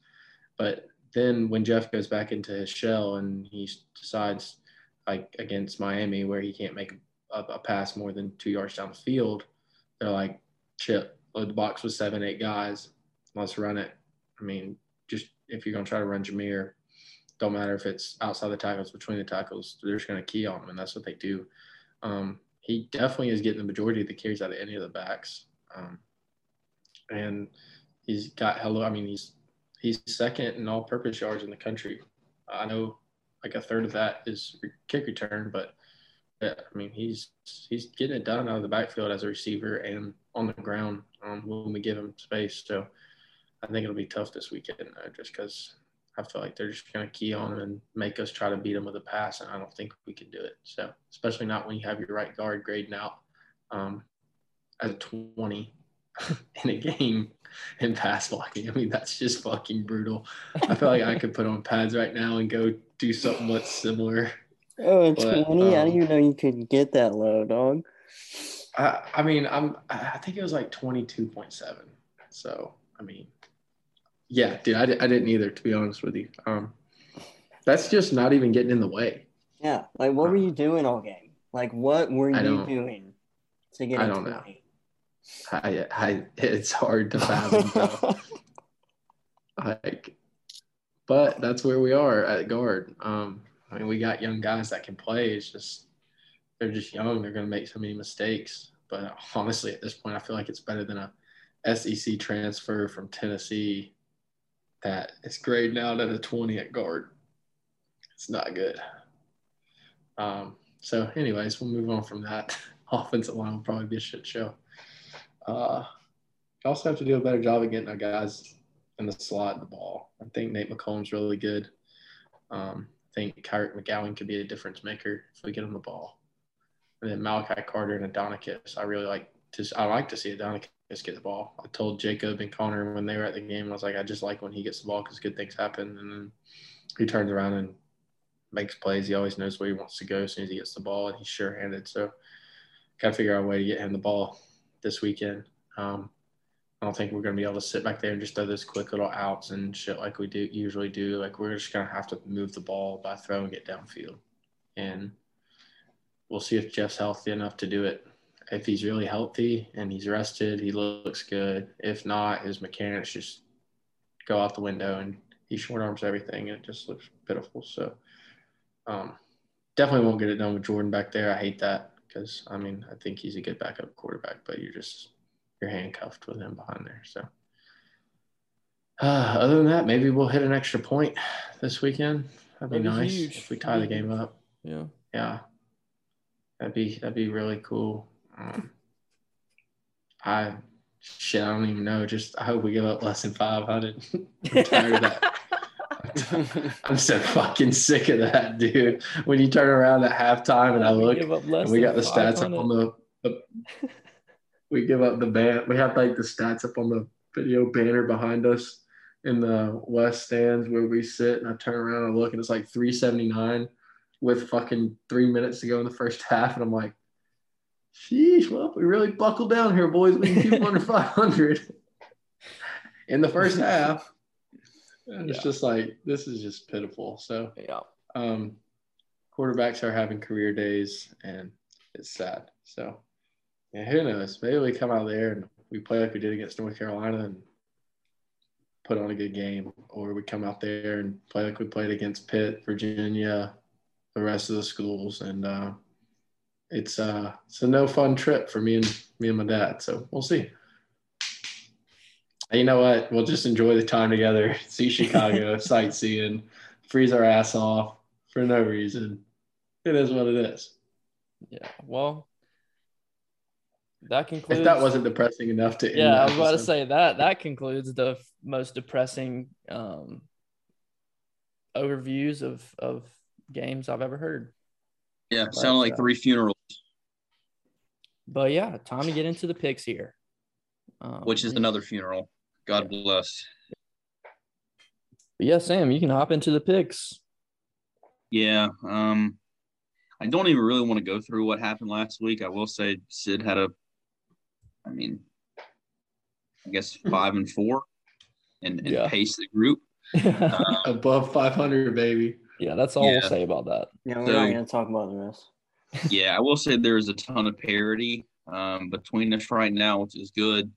But then when Jeff goes back into his shell and he decides, like against Miami, where he can't make a, a pass more than two yards down the field, they're like, chip, the box with seven, eight guys. Let's run it. I mean, if you're going to try to run Jahmyr, don't matter if it's outside the tackles, between the tackles, they're just going to key on him, and that's what they do. Um, he definitely is getting the majority of the carries out of any of the backs. Um, and he's got hello. I mean, he's he's second in all-purpose yards in the country. I know like a third of that is kick return, but yeah, I mean he's he's getting it done out of the backfield as a receiver and on the ground um, when we give him space. So I think it'll be tough this weekend uh, just because I feel like they're just going to key on and make us try to beat them with a pass, and I don't think we can do it. So, especially not when you have your right guard grading out um, at 20 *laughs* in a game in pass blocking. I mean, that's just fucking brutal. I feel like I could put on pads right now and go do something that's similar. Oh, But, 20? I um, didn't even know you could get that low, dog. I, I mean, I'm. I think it was like 22.7. So, I mean, yeah, dude, I, I didn't either, to be honest with you. Um, that's just not even getting in the way. Yeah. Like, what were you doing all game? Like, what were you doing to get I don't know. 20? I, I, it's hard to fathom. though. *laughs* like, but that's where we are at guard. Um, I mean, we got young guys that can play. It's just they're just young. They're going to make so many mistakes. But honestly, at this point, I feel like it's better than a SEC transfer from Tennessee that is grading out at a 20 at guard. It's not good. Um, so, anyways, we'll move on from that. *laughs* Offensive line will probably be a shit show. Uh, you also have to do a better job of getting our guys in the slot the ball. I think Nate McCollum's really good. Um, I think Kyric McGowan could be a difference maker if we get him the ball. And then Malachi Carter and Adonicas. I really like to. I like to see Adonicas get the ball. I told Jacob and Connor when they were at the game, I was like, I just like when he gets the ball because good things happen. And then he turns around and makes plays. He always knows where he wants to go as soon as he gets the ball, and he's sure-handed. So, got to figure out a way to get him the ball this weekend. Um, I don't think we're going to be able to sit back there and just throw those quick little outs and shit like we do usually do. Like we're just going to have to move the ball by throwing it downfield, and we'll see if Jeff's healthy enough to do it. If he's really healthy and he's rested, he looks good. If not, his mechanics just go out the window and he short arms everything, and it just looks pitiful. So, um, definitely won't get it done with Jordan back there. I hate that because I mean I think he's a good backup quarterback, but you're just you're handcuffed with him behind there. So uh, other than that, maybe we'll hit an extra point this weekend. That'd be That'd nice huge. if we tie the game up. Yeah. Yeah, that'd be that'd be really cool. Um, I shit, I don't even know. Just I hope we give up less than five hundred. *laughs* I'm tired of that. *laughs* I'm so fucking sick of that, dude. When you turn around at halftime and I look, up and we got the stats up on the, the we give up the band we have like the stats up on the video banner behind us in the west stands where we sit and i turn around and look and it's like 379 with fucking three minutes to go in the first half and i'm like sheesh well we really buckle down here boys we can keep them under *laughs* 500 in the first half and it's just like this is just pitiful so Yeah. um, quarterbacks are having career days, and it's sad. So, yeah, who knows? Maybe we come out there and we play like we did against North Carolina and put on a good game, or we come out there and play like we played against Pitt, Virginia, the rest of the schools, and uh, it's uh, it's a no fun trip for me and me and my dad. So we'll see. And you know what? We'll just enjoy the time together, *laughs* see Chicago, *laughs* sightseeing, freeze our ass off for no reason. It is what it is. Yeah. Well, that concludes. If that wasn't depressing enough to end yeah, the I was about to say that that concludes the f- most depressing um, overviews of of games I've ever heard. Yeah, sounded like uh, three funerals, But yeah, time to get into the picks here. Um, which is another funeral. God bless. but yeah, Sam, you can hop into the picks. Yeah. Um, I don't even really want to go through what happened last week. I will say Sid had a, I mean, I guess *laughs* five and four, and, and Yeah. paced the group. yeah, *laughs* above 500, baby. Yeah, that's all Yeah. we'll say about that. Yeah, we're So- not going to talk about the rest. Yeah, I will say there is a ton of parity um, between us right now, which is good.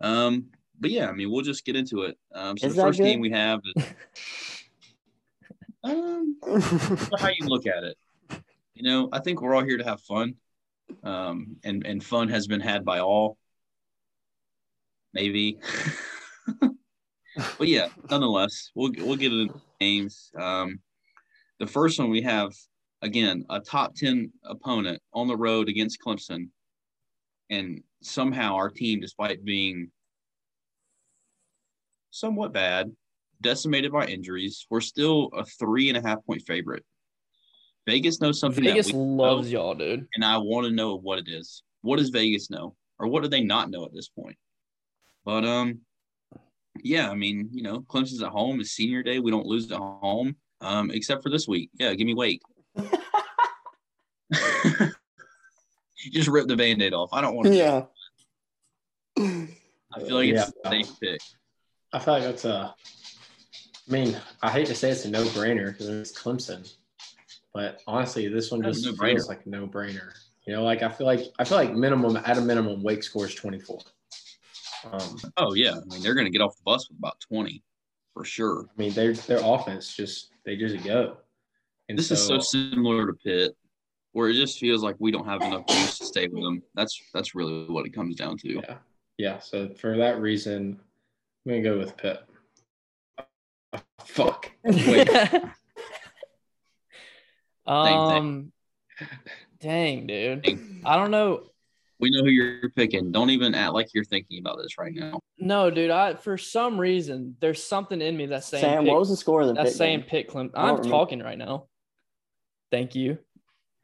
Um, but yeah, I mean, we'll just get into it. Um, so Is the first game we have is *laughs* um, how you look at it. You know, I think we're all here to have fun, um, and and fun has been had by all. Maybe, *laughs* but yeah, nonetheless, we'll we'll get into the games. Um, the first one we have again a top ten opponent on the road against Clemson, and somehow our team, despite being somewhat bad, decimated by injuries. We're still a three and a half point favorite. Vegas knows something Vegas that we loves know, y'all, dude. and I want to know what it is. What does Vegas know, or what do they not know at this point? But um, yeah, I mean, you know, Clemson's at home. It's senior day. We don't lose at home, um, except for this week. Yeah, give me Wake. Just rip the band-aid off. I don't want to. yeah. I feel like it's Yeah. a safe pick. I feel like that's a. I mean, I hate to say it's a no-brainer because it's Clemson, but honestly, this one just no-brainer. feels like a no-brainer. You know, like I feel like I feel like minimum at a minimum, Wake scores twenty-four. Um, Oh yeah, I mean they're going to get off the bus with about twenty, for sure. I mean, their their offense just they just go. And This is so similar to Pitt, where it just feels like we don't have enough juice to stay with them. That's that's really what it comes down to. yeah, yeah. So for that reason, I'm gonna go with Pitt. Fuck. Wait. *laughs* *laughs* um, dang, dude. I don't know. We know who you're picking. Don't even act like you're thinking about this right now. No, dude. I for some reason there's something in me that's saying Sam, pick, what was the score of the that's pick saying game? pick Clem. I don't I'm talking right now. Thank you.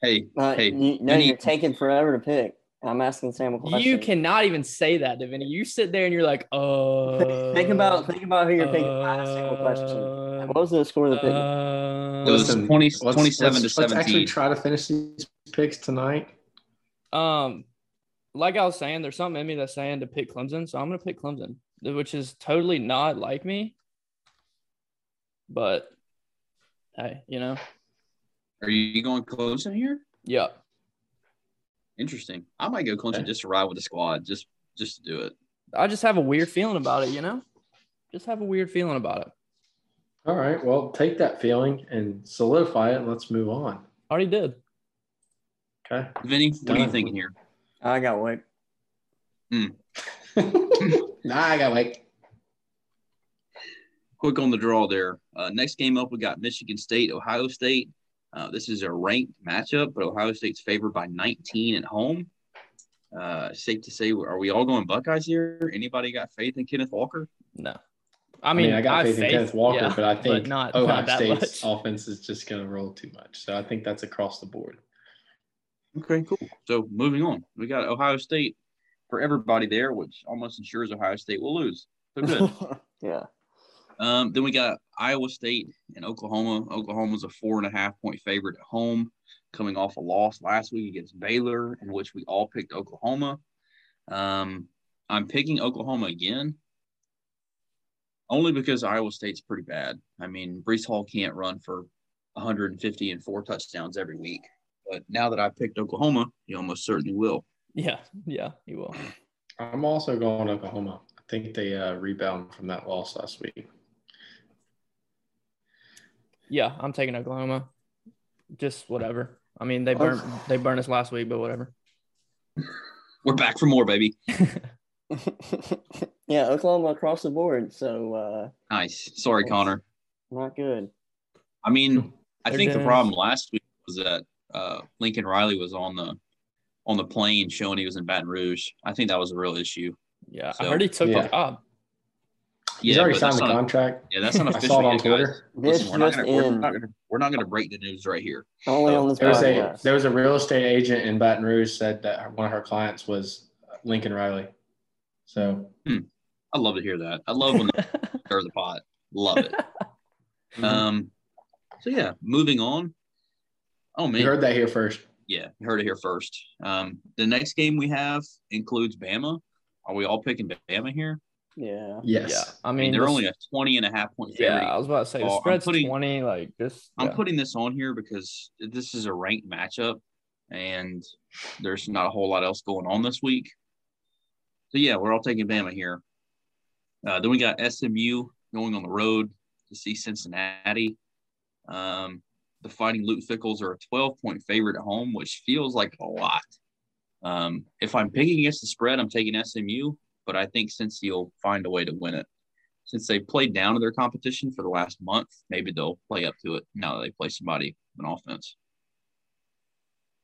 Hey, Uh, hey, you, no, Vinny- you're taking forever to pick. I'm asking Sam a question. You cannot even say that, Davini. You sit there and you're like, uh. *laughs* think about think about who you're picking. I asked Sam a question. uh, What was the score of the pick? uh, It was 20 let's- 27 let's- to Let's actually try to finish these picks tonight. Um, like I was saying, there's something in me that's saying to pick Clemson, so I'm gonna pick Clemson, which is totally not like me. But hey, you know, Are you going Clemson here? yeah, Interesting. I might go Clemson Okay. just to ride with the squad, just just to do it. I just have a weird feeling about it. You know, just have a weird feeling about it. All right. Well, take that feeling and solidify it, and let's move on. Already did. Okay. Vinny, what are you thinking here? I got Wake. *laughs* nah, I got like quick on the draw there. Uh, next game up, we got Michigan State, Ohio State. Uh, this is a ranked matchup, but Ohio State's favored by 19 at home. Uh, safe to say, are we all going Buckeyes here? Anybody got faith in Kenneth Walker? No, I I mean, mean, I got have faith in Kenneth Walker, yeah, but I think not, Ohio not that State's much. offense is just going to roll too much. So I think that's across the board. Okay, cool. So moving on, we got Ohio State for everybody there, which almost ensures Ohio State will lose. So good. *laughs* yeah. Um, then we got Iowa State and Oklahoma. Oklahoma's a four and a half point favorite at home, coming off a loss last week against Baylor, in which we all picked Oklahoma. Um, I'm picking Oklahoma again, only because Iowa State's pretty bad. I mean, Breece Hall can't run for 150 and four touchdowns every week. But now that I picked Oklahoma, he almost certainly will. Yeah, yeah, you will. I'm also going Oklahoma. I think they uh, rebound from that loss last week. Yeah, I'm taking Oklahoma. Just whatever. I mean, they burned they burned us last week, but whatever. We're back for more, baby. *laughs* *laughs* yeah, Oklahoma across the board. So uh, Nice. Sorry, Connor. not good. I mean, I They're think the problem last week was that uh, Lincoln Riley was on the on the plane showing he was in Baton Rouge. I think that was a real issue. Yeah, I So- heard he took Yeah. the job. He's Yeah, already signed the not- contract. Yeah, that's not official. I saw it on. Twitter. This Listen, we're not, gonna, we're, not gonna, we're not gonna break the news right here. Only on this There was, a, there was a real estate agent in Baton Rouge said that one of her clients was Lincoln Riley. So I love to hear that. I love when they *laughs* stir the pot. Love it. *laughs* Um, so yeah, moving on. Oh man, you heard that here first. yeah, you heard it here first. Um, the next game we have includes Bama. Are we all picking Bama here? Yeah. Yes. Yeah, I I mean, mean, they're the- only a 20 and a half point favorite. Yeah, I was about to say Oh, the I'm spread's putting- twenty. Like this, I'm yeah. putting this on here because this is a ranked matchup and there's not a whole lot else going on this week. So, yeah, we're all taking Bama here. Uh, then we got SMU going on the road to see Cincinnati. Um, the Fighting Luke Fickells are a 12 point favorite at home, which feels like a lot. Um, if I'm picking against the spread, I'm taking SMU, but I think since you'll find a way to win it. Since they played down to their competition for the last month, maybe they'll play up to it now that they play somebody on offense.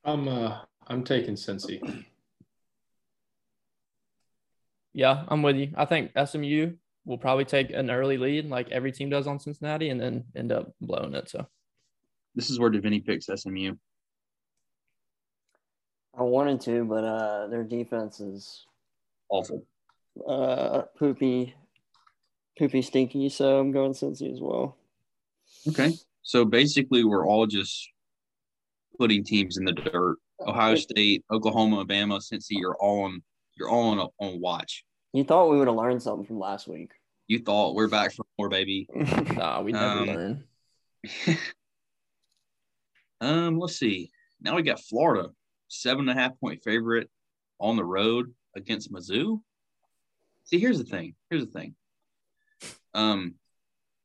I'm uh I'm taking Cincy. Yeah, I'm with you. I think SMU we'll probably take an early lead like every team does on Cincinnati and then end up blowing it. So This is where Davini picks SMU. I wanted to, but uh, their defense is Awful. Uh, poopy, poopy stinky. So I'm going Cincy as well. Okay. So basically, we're all just putting teams in the dirt. Ohio State, Oklahoma, Alabama, Cincy, you're all on you're all on, on watch. You thought we would have learned something from last week. You thought we're back for more, baby. *laughs* nah, we never Um, learn. *laughs* Um, let's see. Now we got Florida, seven and a half point favorite on the road against Mizzou. See, here's the thing. Here's the thing. Um,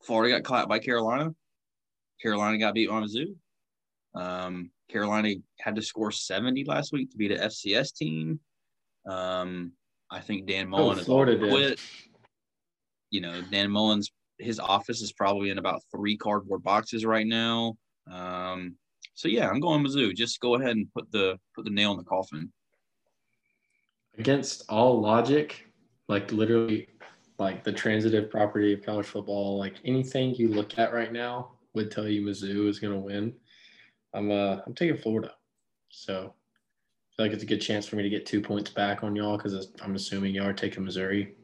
Florida got caught by Carolina. Carolina got beat by Mizzou. Um, Carolina had to score 70 last week to beat an FCS team. Um, I think Dan Mullen is Florida did. quit. You know, Dan Mullen's his office is probably in about three cardboard boxes right now. Um, so yeah, I'm going Mizzou. Just go ahead and put the put the nail in the coffin. against all logic, like literally, like the transitive property of college football, like anything you look at right now would tell you Mizzou is going to win. I'm uh I'm taking Florida, so I feel like it's a good chance for me to get two points back on y'all because I'm assuming y'all are taking Missouri.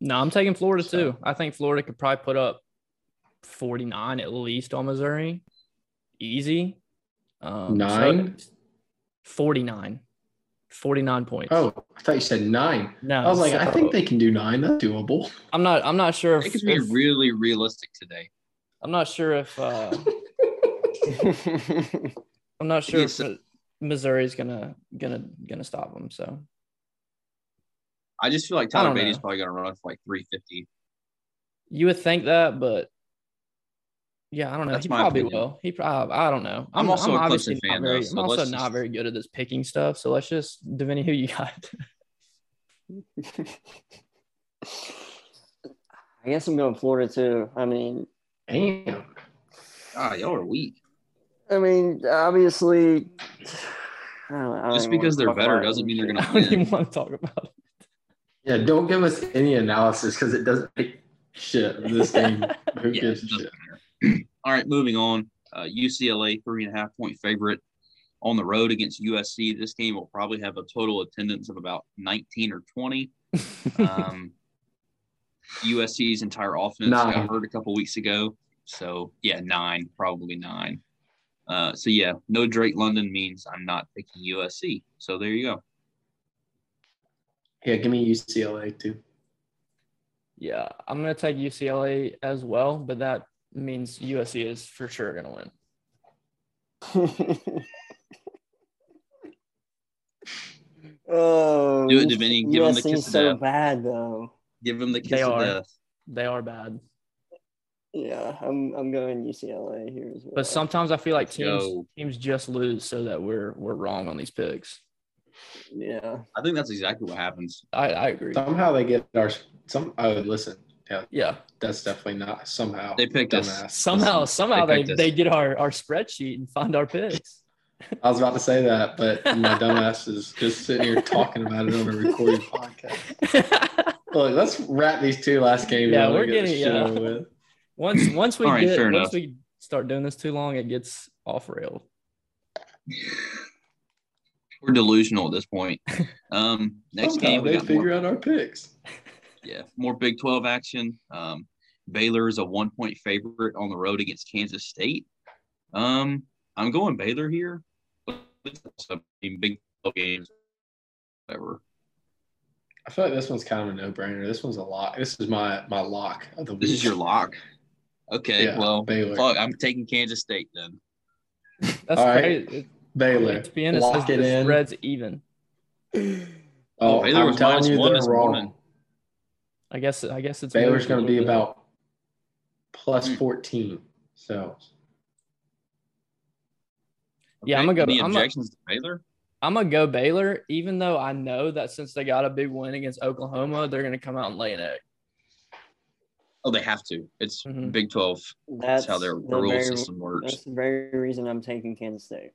No, I'm taking Florida So- too. I think Florida could probably put up 49 at least on Missouri. Easy. Um, so- Nine? 49. 49 points. Oh, I thought you said nine. no. I was like, I think they can do nine. That's doable. I'm not I'm not sure If, It could be if- really realistic today. I'm not sure if uh *laughs* I'm not sure Yes. if Missouri's gonna gonna gonna stop them. So I just feel like I Tyler don't Badie's know. probably gonna run for like 350. you would think that, but yeah, I don't know. That's he probably opinion. will. He probably I don't know. I'm also a Clemson obviously not fan, though, very, so I'm also let's not very good at this picking stuff. So let's just Davini, who you got? *laughs* I guess I'm going Florida too. I mean, Damn. Ah, y'all are weak. I mean, obviously, I don't, I don't Just because they're better doesn't mean they're gonna *laughs* don't even want to talk about it. Yeah, don't give us any analysis because it doesn't make shit this *laughs* game. Who Yeah, gives a shit? Matter. All right, moving on. Uh, UCLA three and a half point favorite on the road against USC. This game will probably have a total attendance of about 19 or 20. Um, *laughs* USC's entire offense Nine. got hurt a couple weeks ago. So, yeah, nine, probably nine. Uh, so, yeah, no Drake London means I'm not picking USC. So, there you go. Yeah, give me UCLA too. yeah, I'm gonna take UCLA as well, but that means USC is for sure gonna win. *laughs* oh, Do it, Davini. Give 'em the USC kiss is of so death. bad though. Give them the kiss They of are. death. They are bad, Yeah, I'm I'm going UCLA here as well. but sometimes I feel like teams go. teams just lose so that we're we're wrong on these picks. yeah, I think that's exactly what happens. I, I agree. Somehow they get our some. Oh, listen. Yeah, Yeah, that's definitely not somehow. They picked us. dumbass. somehow somehow they they, they get our our spreadsheet and find our picks. I was about to say that, but my *laughs* dumbass is just sitting here talking about it on a recorded *laughs* podcast. Look, let's wrap these two last games. Yeah, up we're get this getting- shit yeah. with. once *clears throat* once we All right, get fair once enough. we start doing this too long, it gets off rail. We're delusional at this point. *laughs* Um, next Somehow game, we they got figure more, out our picks. Yeah, more Big 12 action. Um, Baylor is a one point favorite on the road against Kansas State. Um, I'm going Baylor here. But it's also, I Big 12 games, whatever. I feel like this one's kind of a no-brainer. This one's a lock. This is my my lock of the week. This is your lock. Okay, Yeah, well, Baylor. fuck, I'm taking Kansas State then. *laughs* That's All right. crazy. Baylor. To be honest, Lock the it in. spread's even. Oh, Baylor I'm was telling minus you, one they're this wrong. morning. I guess I guess it's Baylor's moved a going to be about Hmm. 14. So Yeah, I'm gonna go- Any I'm a- objections to Baylor? I'm gonna go Baylor, even though I know that since they got a big win against Oklahoma, they're gonna come out and lay an egg. Oh, they have to. It's Mhm. Big 12. that's That's how their the the rule very- system works. That's the very reason I'm taking Kansas State.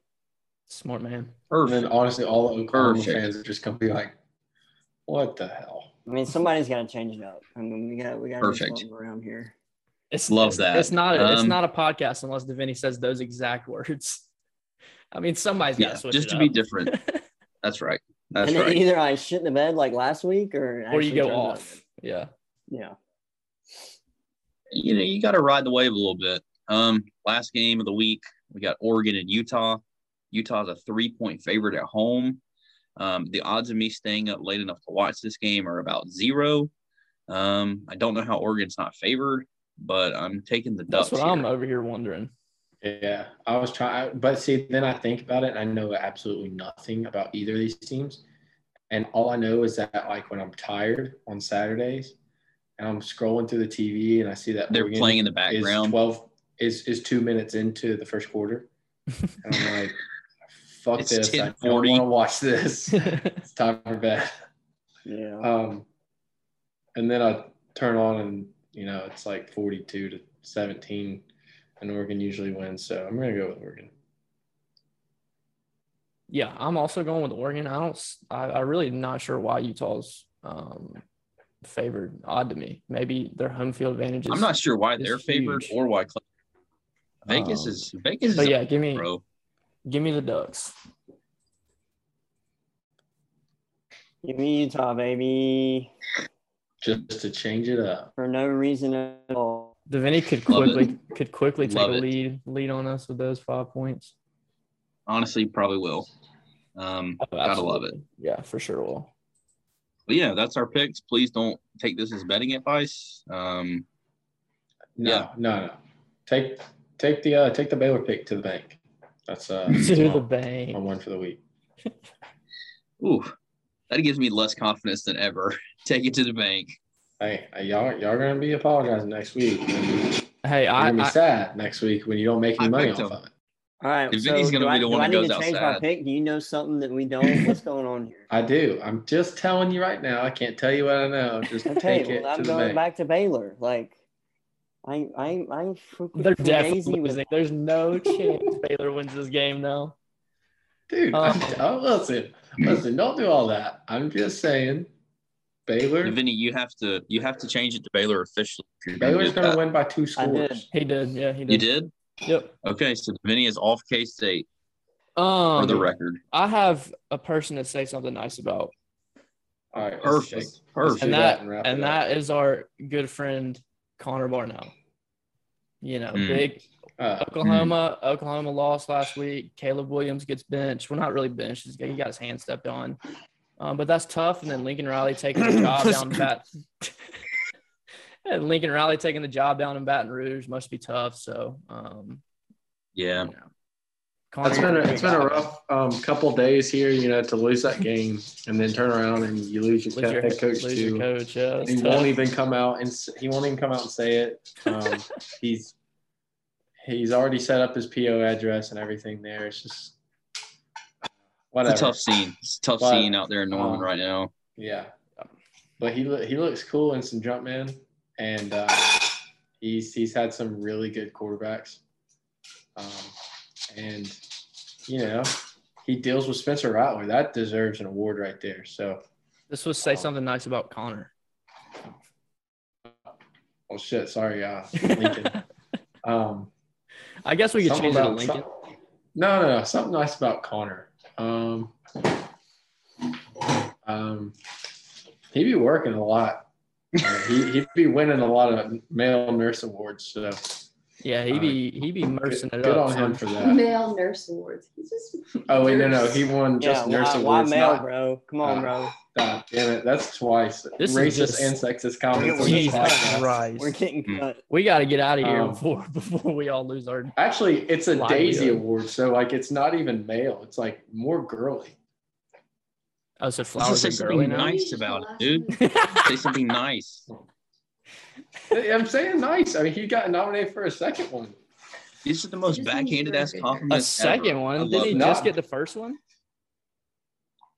Smart man. and then honestly, all the Oklahoma Perfect. fans are just going to be like, "What the hell?" I mean, somebody's got to change it up. I mean, we got we got Perfect. around here. It's Love it's, that. It's not. it's Um, not a podcast unless Davini says those exact *laughs* words. I mean, somebody's got Yeah, to switch just it to be up. different. *laughs* That's right. That's and then right. either I shit in the bed like last week, or or you go turn it off. Yeah. Yeah. you know, you got to ride the wave a little bit. Um, last game of the week, we got Oregon and Utah. Utah's a three point favorite at home. Um, the odds of me staying up late enough to watch this game are about zero. Um, I don't know how Oregon's not favored, but I'm taking the Ducks. That's what I'm over here wondering. Yeah, I was trying, but see, then I think about it, and I know absolutely nothing about either of these teams. And all I know is that, like, when I'm tired on Saturdays, and I'm scrolling through the TV, and I see that They're Oregon playing in the is background. twelve is is two minutes into the first quarter, *laughs* and I'm like, "Fuck It's this! I don't want to watch this. *laughs* it's time for bed." Yeah. Um, and then I turn on, and you know, it's like forty-two to seventeen, and Oregon usually wins. So I'm gonna go with Oregon. yeah, I'm also going with Oregon. I don't. s- I, I really not sure why Utah's um, favored. Odd to me. Maybe their home field advantage. Is, I'm not sure why they're favored or why Cle- Vegas Um, is Vegas is yeah, yeah, give me bro. Give me the Ducks. Give me Utah, baby, Just to change it up. for no reason at all. Davini could quickly could quickly take Love a it. lead lead on us with those five points. Honestly, probably will. Um, Oh, gotta love it. Yeah, for sure will. But yeah, that's our picks. Please don't take this as betting advice. Um, No, Yeah. no, no. Take take the uh, take the Baylor pick to the bank. That's uh *laughs* to the my, bank. my one for the week. *laughs* ooh, that gives me less confidence than ever. *laughs* Take it to the bank. Hey, uh, y'all y'all gonna be apologizing next week. You're Hey, I, gonna be I sad next week when you don't make any I money off him. of it. All right. If so Vinny's gonna do be I, the do one I that need goes to change my pick? Do you know something that we don't? What's going on here? I do. I'm just telling you right now. I can't tell you what I know. Just Okay, take it well, I'm to the going bank. back to Baylor. Like, I, I, I'm freaking they're definitely crazy with. There's no chance Baylor wins this game now. Dude, Um, *laughs* oh, listen, listen, don't do all that. I'm just saying, Baylor, Vinny, you have to you have to change it to Baylor officially. if you're gonna Baylor's gonna win by two I did. scores. He did. Yeah, he did. You did? Yep. Okay, so Vinny is off K State for Um, the record. I have a person to say something nice about, All right, Perfect. let's- let's Perfect. and that wrap and it up. that is our good friend Connor Barnell. You know, Mm. big Uh, Oklahoma. Oklahoma lost last week. Caleb Williams gets benched. Well, not really benched. He got his hand stepped on. Um, but that's tough. And then Lincoln Riley taking the job *clears throat* down in Bat. *laughs* and Lincoln Riley taking the job down in Baton Rouge must be tough. So, um, Yeah. you know, Connor- It's been a, it's been a rough um, couple days here, you know, to lose that game and then turn around and you lose your, lose your head coach lose your too. coach. Yeah, He it's won't even come out and he won't even come out and say it. Um, *laughs* he's he's already set up his PO address and everything there. It's just whatever. It's a tough scene. It's a tough But, scene out there in Norman um, right now. Yeah, but he he looks cool in some Jumpman, and uh, he's he's had some really good quarterbacks, um, and you know he deals with Spencer Rattler. That deserves an award right there. So, This was say something nice about Connor. oh shit, sorry, uh, *laughs* Lincoln. um, I guess we could change it to Lincoln. no, no, no, something nice about Connor. Um, um, he'd be working a lot. Uh, he, he'd be winning a lot of male nurse awards. So Yeah, he be he be nursing good, it good up. on him for that. Male nurse awards. He's just. *laughs* Oh wait, no, no, he won Yeah, just nurse why, why awards. male, not- bro? Come on, uh, bro. God damn it, that's twice. This is Racist just- and sexist comments on this Jesus podcast. Christ. We're getting Mm. cut. We got to get out of here Um, before *laughs* before we all lose our. Actually, it's a Daisy Livelihood. award, so like it's not even male. It's like more girly. Oh, so Let's flowers say are girly something now. nice about it, dude. *laughs* Say something nice. I'm saying nice. I mean, he got nominated for a second one. These are the most just backhanded ass verbiage. compliments. a second ever. One? love Did he it. Just get the first one?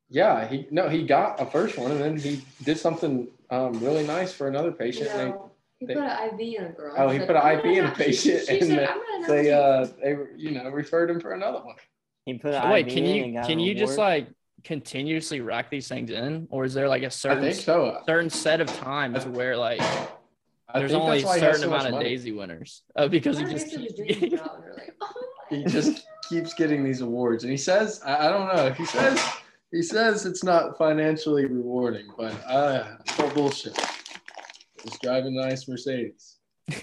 Yeah, he no, he got a first one, and then he did something um, really nice for another patient. and No, he they- put an IV in a girl. Oh, he Said, put an "I'm IV in a have-" she- patient, She, and said, they- They uh they you know referred him for another one. He put an Wait, IV can in you and got can you just like continuously rack these things in, or is there like a certain so. certain set of times where like I there's only a why he has certain so amount of. Daisy winners? Oh, because he just if it's a keeps dream job and we're like, *laughs* oh my He just keeps getting these awards, and he says, I, I don't know. He says he says it's not financially rewarding, but uh, it's all bullshit. Just driving a nice Mercedes. *laughs*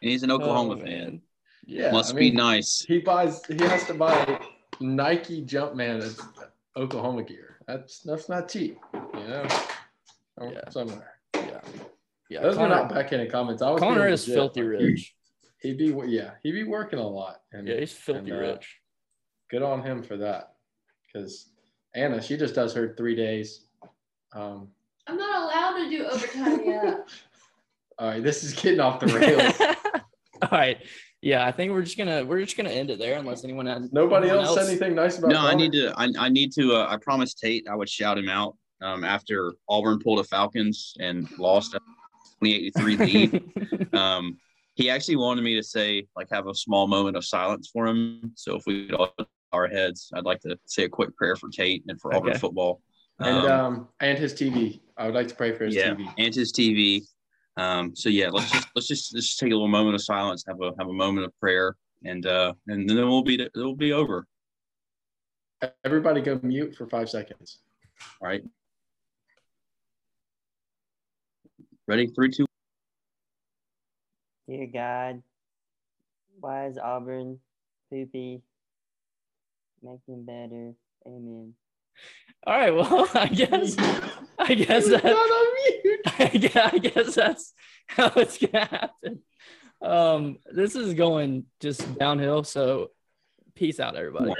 He's an Oklahoma Oh, fan. Yeah, Must I be nice. He buys. He has to buy Nike Jumpman Oklahoma gear. That's that's not cheap, you know. Or Yeah. Somewhere. Yeah. Yeah. Those are Connor, not backhanded comments. I was Connor being is legit. filthy rich. He'd be yeah. He'd be working a lot, and Yeah, he's filthy and, uh, rich. good on him for that. Because Anna, she just does her three days. Um, I'm not allowed to do overtime *laughs* yet. all right, this is getting off the rails. *laughs* All right. Yeah, I think we're just gonna we're just gonna end it there unless anyone has Nobody anyone else said anything nice about. No, I need to. I, I need to. Uh, I promised Tate I would shout him out um, after Auburn pulled a Falcons and lost a 28 to 3 lead. *laughs* um, he actually wanted me to say, like, have a small moment of silence for him. So if we could all bow our heads, I'd like to say a quick prayer for Tate and for Auburn Okay. football. And Um, um, and his TV. I would like to pray for his yeah, TV. and his TV. Um, so yeah, let's just let's just let's just take a little moment of silence, have a have a moment of prayer, and uh, and then we'll be it'll be over. Everybody go mute for five seconds. All right. Ready? Three, two. Dear God, why is Auburn poopy? Make him better. Amen. All right. Well, *laughs* I guess I *laughs* guess He that not on mute. *laughs* I guess, I guess that's how it's gonna happen. Um, this is going just downhill. So, peace out, everybody.